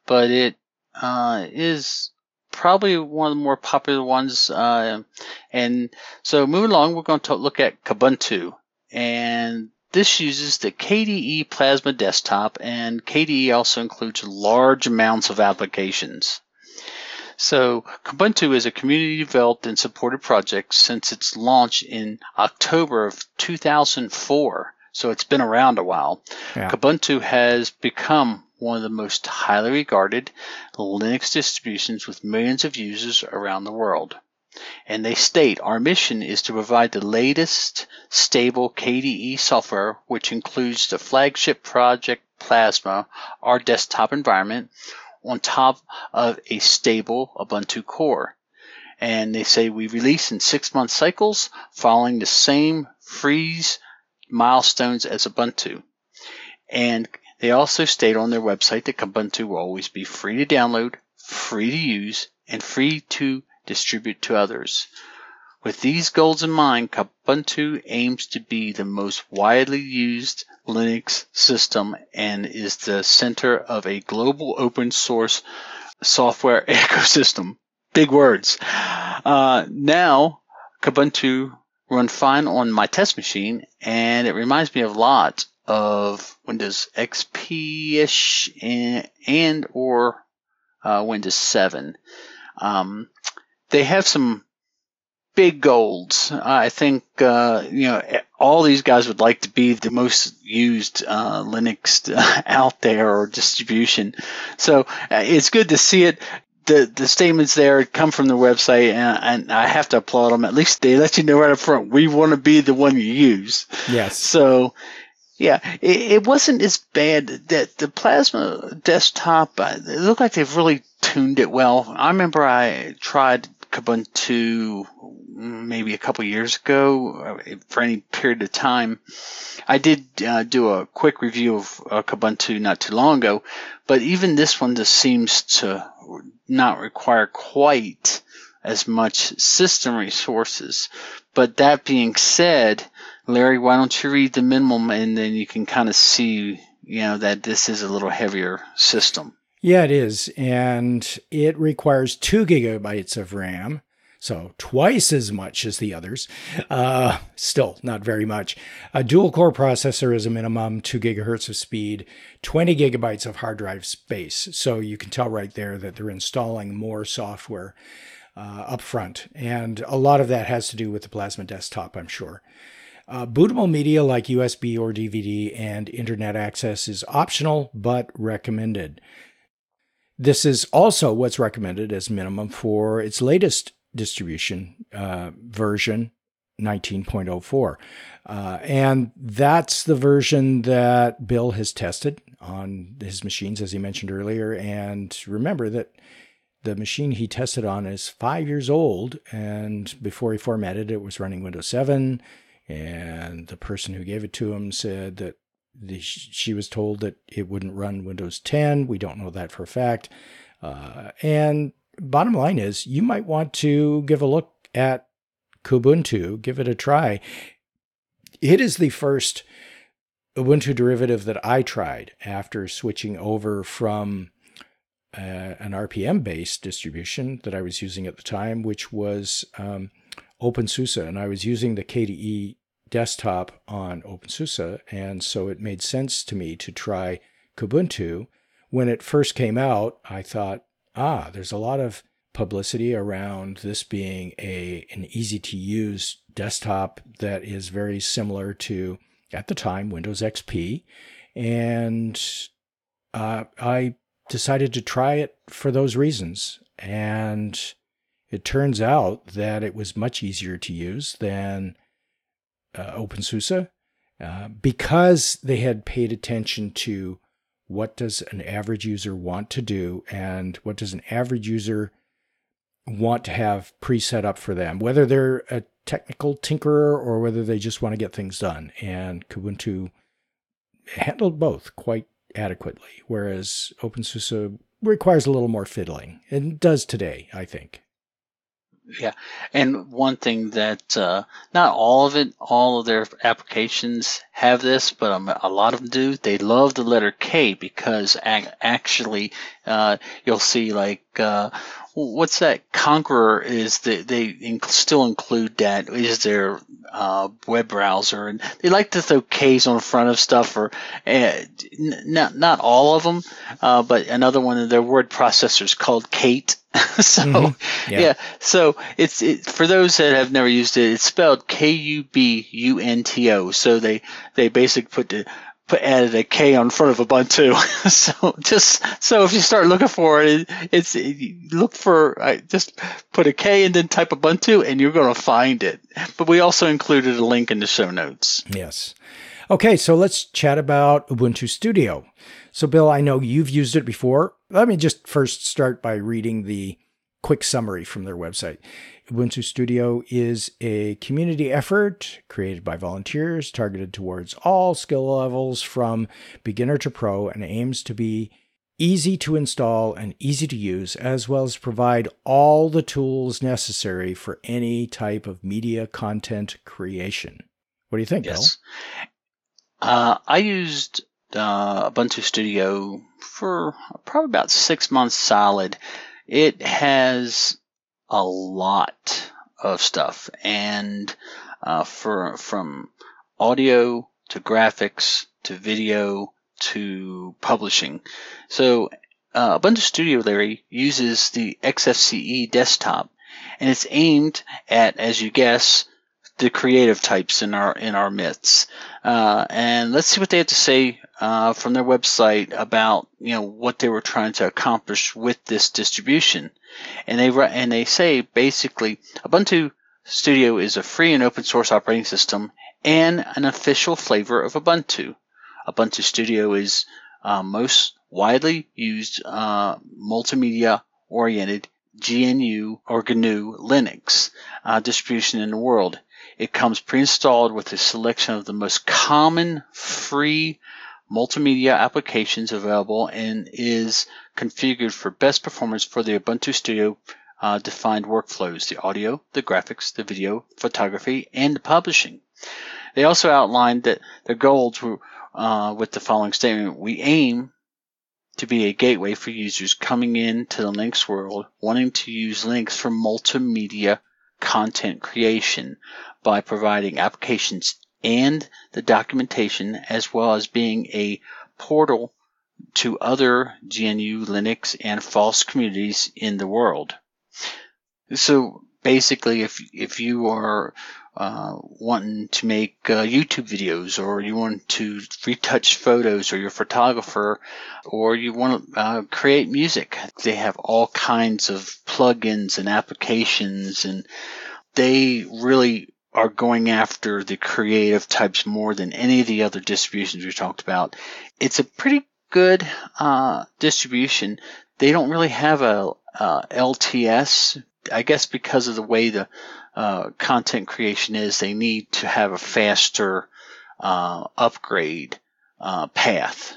but it uh, is probably one of the more popular ones. Uh, and so moving along, we're going to look at Kubuntu. And this uses the KDE Plasma desktop, and KDE also includes large amounts of applications. So Kubuntu is a community developed and supported project since its launch in October of 2004. so it's been around a while. Yeah. Kubuntu has become one of the most highly regarded Linux distributions with millions of users around the world. And they state our mission is to provide the latest stable KDE software, which includes the flagship project Plasma, our desktop environment, on top of a stable Ubuntu core. And they say we release in six month cycles following the same freeze milestones as Ubuntu. And they also state on their website that Kubuntu will always be free to download, free to use, and free to distribute to others. With these goals in mind, Kubuntu aims to be the most widely used Linux system and is the center of a global open source software ecosystem. Big words. Uh, now, Kubuntu run fine on my test machine, and it reminds me of lot of Windows XP-ish and, and or uh, Windows 7. Um, they have some big goals. I think uh, you know all these guys would like to be the most used uh, Linux out there or distribution. So uh, it's good to see it. The, the statements there come from the website, and, and, I have to applaud them. At least they let you know right up front we want to be the one you use. Yes. So yeah, it, it, wasn't as bad. That the Plasma desktop, uh, it looked like they've really tuned it well. I remember I tried Kubuntu maybe a couple years ago uh, for any period of time. I did uh, do a quick review of uh, Kubuntu not too long ago, but even this one just seems to not require quite as much system resources. But that being said, Larry, why don't you read the minimum and then you can kind of see, you know, that this is a little heavier system. Yeah, it is. And it requires two gigabytes of RAM. So twice as much as the others. Uh, still not very much. A dual core processor is a minimum, two gigahertz of speed, 20 gigabytes of hard drive space. So you can tell right there that they're installing more software uh, up front. And a lot of that has to do with the Plasma desktop, I'm sure. Uh, bootable media like USB or DVD and internet access is optional but recommended. This is also what's recommended as minimum for its latest distribution uh, version 19.04. Uh, and that's the version that Bill has tested on his machines, as he mentioned earlier. And remember that the machine he tested on is five years old. And before he formatted it, was running Windows 7. And the person who gave it to him said that the, she was told that it wouldn't run Windows 10. We don't know that for a fact. Uh, and bottom line is, you might want to give a look at Kubuntu, give it a try. It is the first Ubuntu derivative that I tried after switching over from uh, an RPM based distribution that I was using at the time, which was um, OpenSUSE, and I was using the KDE desktop on OpenSUSE, and so it made sense to me to try Kubuntu. When it first came out, I thought, ah, there's a lot of publicity around this being a an easy to use desktop that is very similar to at the time Windows XP, and uh, I decided to try it for those reasons, and it turns out that it was much easier to use than uh, OpenSUSE uh, because they had paid attention to what does an average user want to do and what does an average user want to have preset up for them, whether they're a technical tinkerer or whether they just want to get things done. And Kubuntu handled both quite adequately, whereas OpenSUSE requires a little more fiddling and does today, I think. Yeah, and one thing that uh, not all of it, all of their applications have this, but um, a lot of them do. They love the letter K because ac- actually uh, you'll see like uh, what's that? Konqueror is that they inc- still include that is their uh, web browser, and they like to throw K's on the front of stuff, or uh, n- not not all of them, uh, but another one of their word processors called Kate. so mm-hmm. yeah. yeah. so it's it, for those that have never used it, it's spelled K U B U N T O. So they they basically put the put added a K on front of Ubuntu. so just so if you start looking for it, it's it, look for I just put a K and then type Ubuntu, and you're going to find it. But we also included a link in the show notes. Yes. Okay, so let's chat about Ubuntu Studio. So, Bill, I know you've used it before. Let me just first start by reading the quick summary from their website. Ubuntu Studio is a community effort created by volunteers targeted towards all skill levels from beginner to pro and aims to be easy to install and easy to use, as well as provide all the tools necessary for any type of media content creation. What do you think, yes. Bill? Uh, I used uh, Ubuntu Studio for probably about six months solid. It has a lot of stuff, and uh, for from audio to graphics to video to publishing. So uh, Ubuntu Studio, Larry, uses the XFCE desktop, and it's aimed at, as you guess, the creative types in our in our midst. Uh, and let's see what they have to say uh, from their website about you know what they were trying to accomplish with this distribution. And they and they say basically Ubuntu Studio is a free and open source operating system and an official flavor of Ubuntu. Ubuntu Studio is uh, most widely used uh, multimedia oriented GNU or GNU Linux uh, distribution in the world. It comes pre-installed with a selection of the most common free multimedia applications available and is configured for best performance for the Ubuntu Studio uh, defined workflows the audio, the graphics, the video, photography, and the publishing. They also outlined that their goals were uh, with the following statement We aim to be a gateway for users coming into the Linux world wanting to use Linux for multimedia content creation by providing applications and the documentation as well as being a portal to other GNU Linux and FOSS communities in the world. So basically, if if you are uh, wanting to make uh, YouTube videos, or you want to retouch photos, or you're a photographer, or you want to uh, create music, they have all kinds of plugins and applications, and they really are going after the creative types more than any of the other distributions we talked about. It's a pretty good uh, distribution. They don't really have a LTS, I guess, because of the way the uh, content creation is. They need to have a faster uh, upgrade uh, path.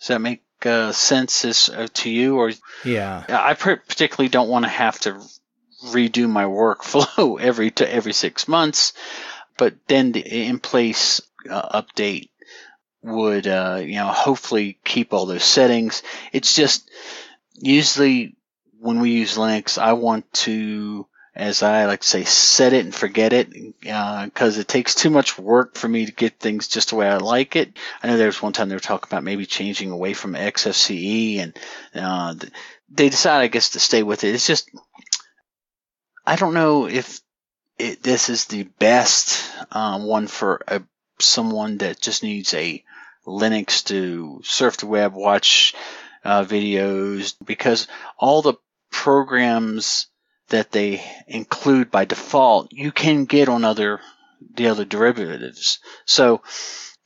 Does that make uh, sense as, uh, to you? Or yeah, I particularly don't want to have to redo my workflow every to every six months. But then the in place uh, update would, uh, you know, hopefully keep all those settings. It's just usually when we use Linux, I want to, as I like to say, set it and forget it because uh, it takes too much work for me to get things just the way I like it. I know there was one time they were talking about maybe changing away from XFCE and uh, they decided, I guess, to stay with it. It's just I don't know if it, this is the best um, one for a, someone that just needs a Linux to surf the web, watch uh, videos, because all the programs that they include by default you can get on other the other derivatives. So,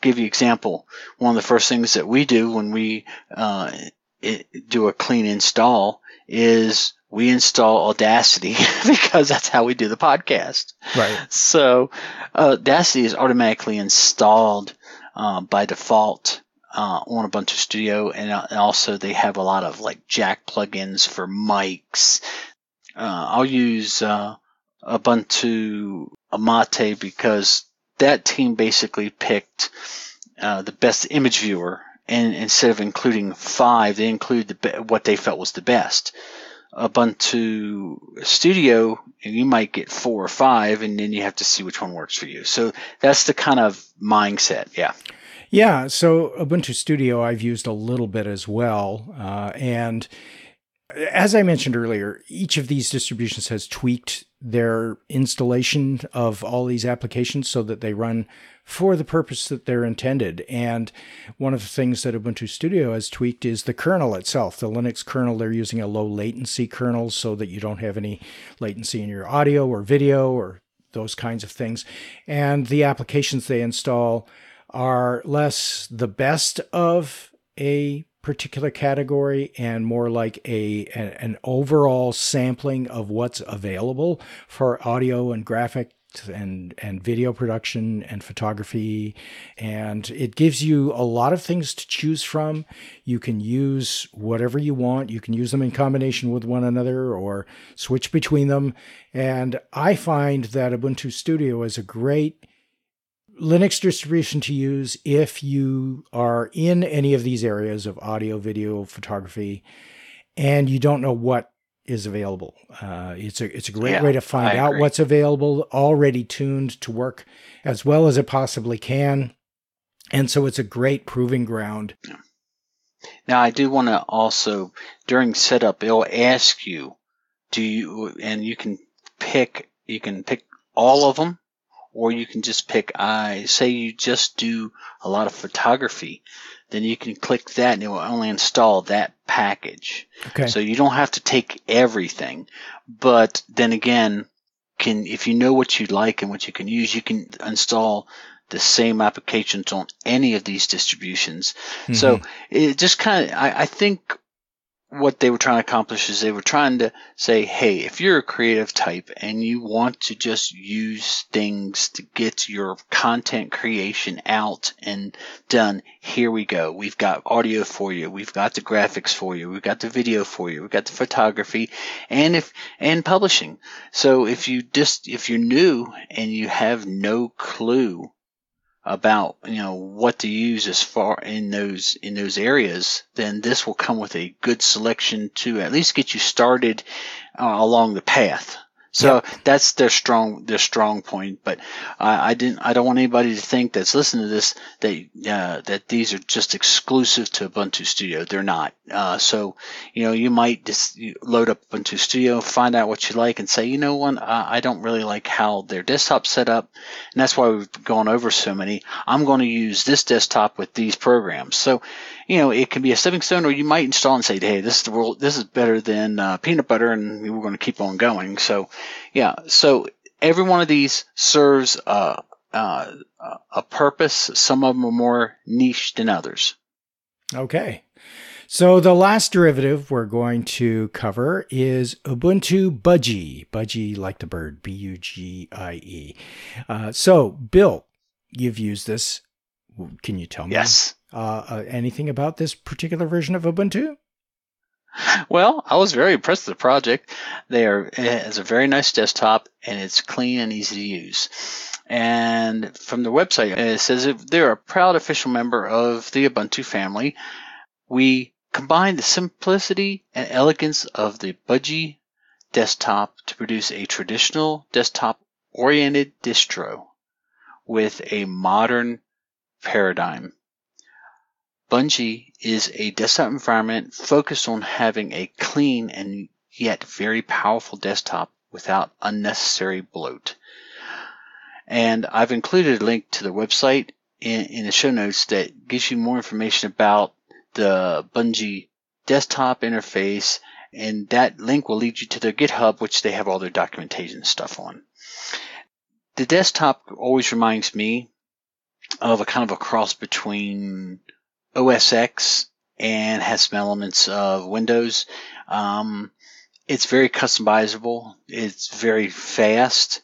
give you example. One of the first things that we do when we uh, it, do a clean install is we install Audacity because that's how we do the podcast. Right. So uh, Audacity is automatically installed uh, by default uh, on Ubuntu Studio, and, uh, and, also they have a lot of like jack plugins for mics. Uh, I'll use uh, Ubuntu Mate because that team basically picked the best image viewer, and instead of including five, they included the, what they felt was the best Ubuntu Studio, and you might get four or five, and then you have to see which one works for you. So that's the kind of mindset. Yeah. Yeah. So Ubuntu Studio, I've used a little bit as well. Uh, and as I mentioned earlier, each of these distributions has tweaked their installation of all these applications so that they run for the purpose that they're intended. And one of the things that Ubuntu Studio has tweaked is the kernel itself. The Linux kernel, they're using a low latency kernel so that you don't have any latency in your audio or video or those kinds of things. And the applications they install are less the best of a particular category and more like a an overall sampling of what's available for audio and graphic and and video production and photography. And it gives you a lot of things to choose from. You can use whatever you want. You can use them in combination with one another or switch between them. And i find that ubuntu studio is a great Linux distribution to use if you are in any of these areas of audio, video, photography, and you don't know what is available. Uh, it's a it's a great yeah, way to find out what's available, already tuned to work as well as it possibly can, and so it's a great proving ground. Now I do want to also during setup it'll ask you, do you and you can pick you can pick all of them or you can just pick I say you just do a lot of photography then you can click that and it will only install that package. Okay. So you don't have to take everything but then again can if you know what you like and what you can use you can install the same applications on any of these distributions. Mm-hmm. so it just kind of I, I think what they were trying to accomplish is they were trying to say, hey, if you're a creative type and you want to just use things to get your content creation out and done, here we go. We've got audio for you. We've got the graphics for you. We've got the video for you. We've got the photography and if, and publishing. So if you just, if you're new and you have no clue about you know what to use as far in those in those areas, then this will come with a good selection to at least get you started uh, along the path. So yep. that's their strong their strong point. But I, I, didn't I don't want anybody to think that's listening to this that uh, that these are just exclusive to Ubuntu Studio. They're not. Uh, so you know you might just load up Ubuntu Studio, find out what you like, and say you know what uh, I don't really like how their desktop set up, and that's why we've gone over so many. I'm going to use this desktop with these programs. So you know, it can be a stepping stone, or you might install and say, "Hey, this is the world. This is better than uh, peanut butter," and we're going to keep on going. So, yeah. So every one of these serves uh, uh, a purpose. Some of them are more niche than others. Okay. So the last derivative we're going to cover is Ubuntu Budgie. Budgie like the bird, B U G I E. Uh, so, Bill, you've used this. Can you tell me? Yes uh, uh, anything about this particular version of Ubuntu? Well, I was very impressed with the project. They are it has a very nice desktop and it's clean and easy to use. And from the website, it says they're a proud official member of the Ubuntu family. We combine the simplicity and elegance of the Budgie desktop to produce a traditional desktop oriented distro with a modern paradigm. Budgie is a desktop environment focused on having a clean and yet very powerful desktop without unnecessary bloat. And I've included a link to the website in, in the show notes that gives you more information about the Budgie desktop interface, and that link will lead you to their GitHub, which they have all their documentation stuff on. The desktop always reminds me of a kind of a cross between OS X and has some elements of Windows. Um, it's very customizable. It's very fast.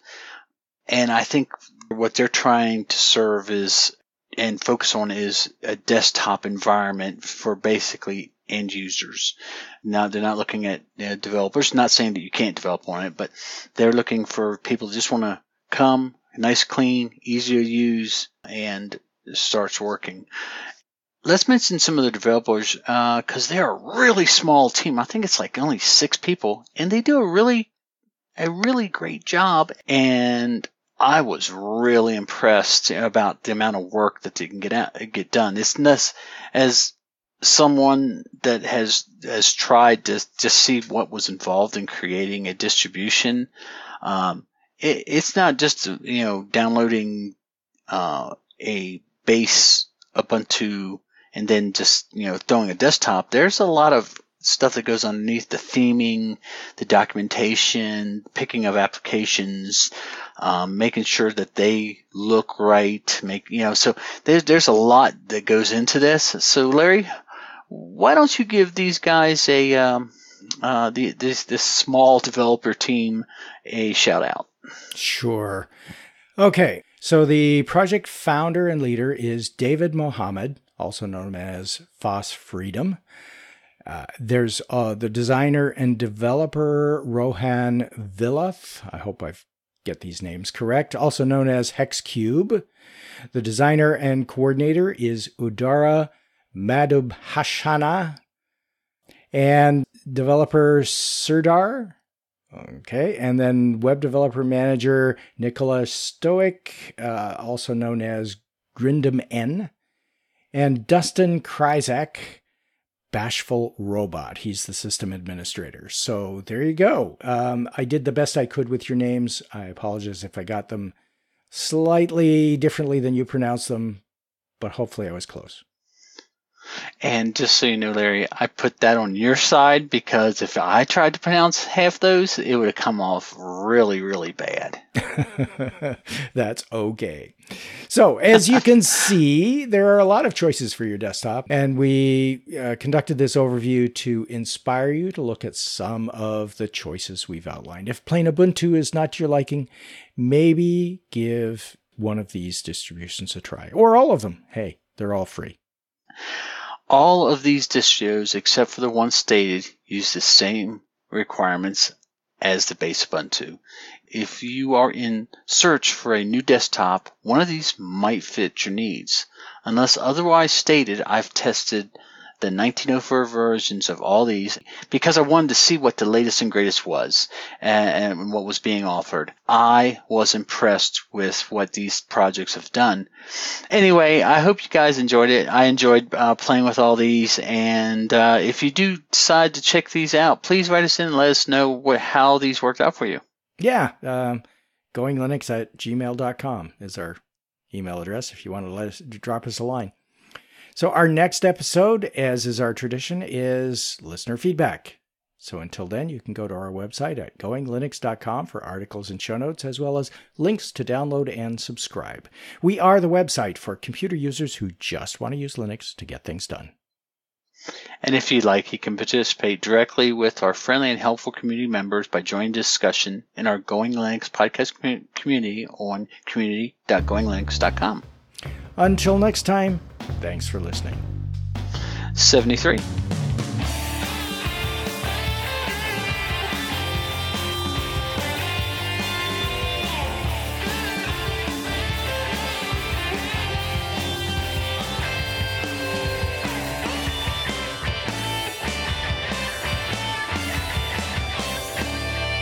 And I think what they're trying to serve is and focus on is a desktop environment for basically end users. Now they're not looking at uh, developers, not saying that you can't develop on it, but they're looking for people that just want to come, nice, clean, easy to use, and starts working let's mention some of the developers because uh, they're a really small team. I think it's like only six people, and they do a really a really great job. And I was really impressed about the amount of work that they can get out, get done. It's as as someone that has has tried to just see what was involved in creating a distribution. Um, it, it's not just you know downloading uh, a base Ubuntu and then just you know throwing a desktop. There's a lot of stuff that goes underneath the theming, the documentation, picking of applications, um, making sure that they look right. Make you know so there's there's a lot that goes into this. So Larry, why don't you give these guys a um, uh, the, this this small developer team a shout out? Sure. Okay. So the project founder and leader is David Mohammed, also known as Foss Freedom. Uh, there's uh, the designer and developer Rohan Vilath. I hope I get these names correct, also known as Hexcube. The designer and coordinator is Udara Madhubhashana. And developer Serdar Okay, and then web developer manager Nicola Stoic, uh, also known as Grindum N, and Dustin Krysak, Bashful Robot. He's the system administrator. So there you go. Um, I did the best I could with your names. I apologize if I got them slightly differently than you pronounced them, but hopefully I was close. And just so you know, Larry, I put that on your side because if I tried to pronounce half those, it would have come off really, really bad. That's okay. So, as you can see, there are a lot of choices for your desktop, and we uh, conducted this overview to inspire you to look at some of the choices we've outlined. If plain Ubuntu is not your liking, maybe give one of these distributions a try, or all of them. Hey, they're all free. All of these distros, except for the one stated, use the same requirements as the base Ubuntu. If you are in search for a new desktop, one of these might fit your needs. Unless otherwise stated, I've tested the 1904 versions of all these because I wanted to see what the latest and greatest was and, and, what was being offered. I was impressed with what these projects have done. Anyway, I hope you guys enjoyed it. I enjoyed uh, playing with all these, and uh, if you do decide to check these out, please write us in and let us know what, how these worked out for you. Yeah, um, goinglinux at gmail.com is our email address if you want to let us drop us a line. So, our next episode, as is our tradition, is listener feedback. So, until then, you can go to our website at goinglinux.com for articles and show notes, as well as links to download and subscribe. We are the website for computer users who just want to use Linux to get things done. And if you'd like, you can participate directly with our friendly and helpful community members by joining discussion in our Going Linux podcast community on community.goinglinux.com. Until next time, thanks for listening. 73.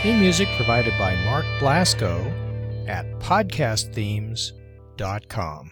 Theme music provided by Mark Blasco at podcastthemes.com.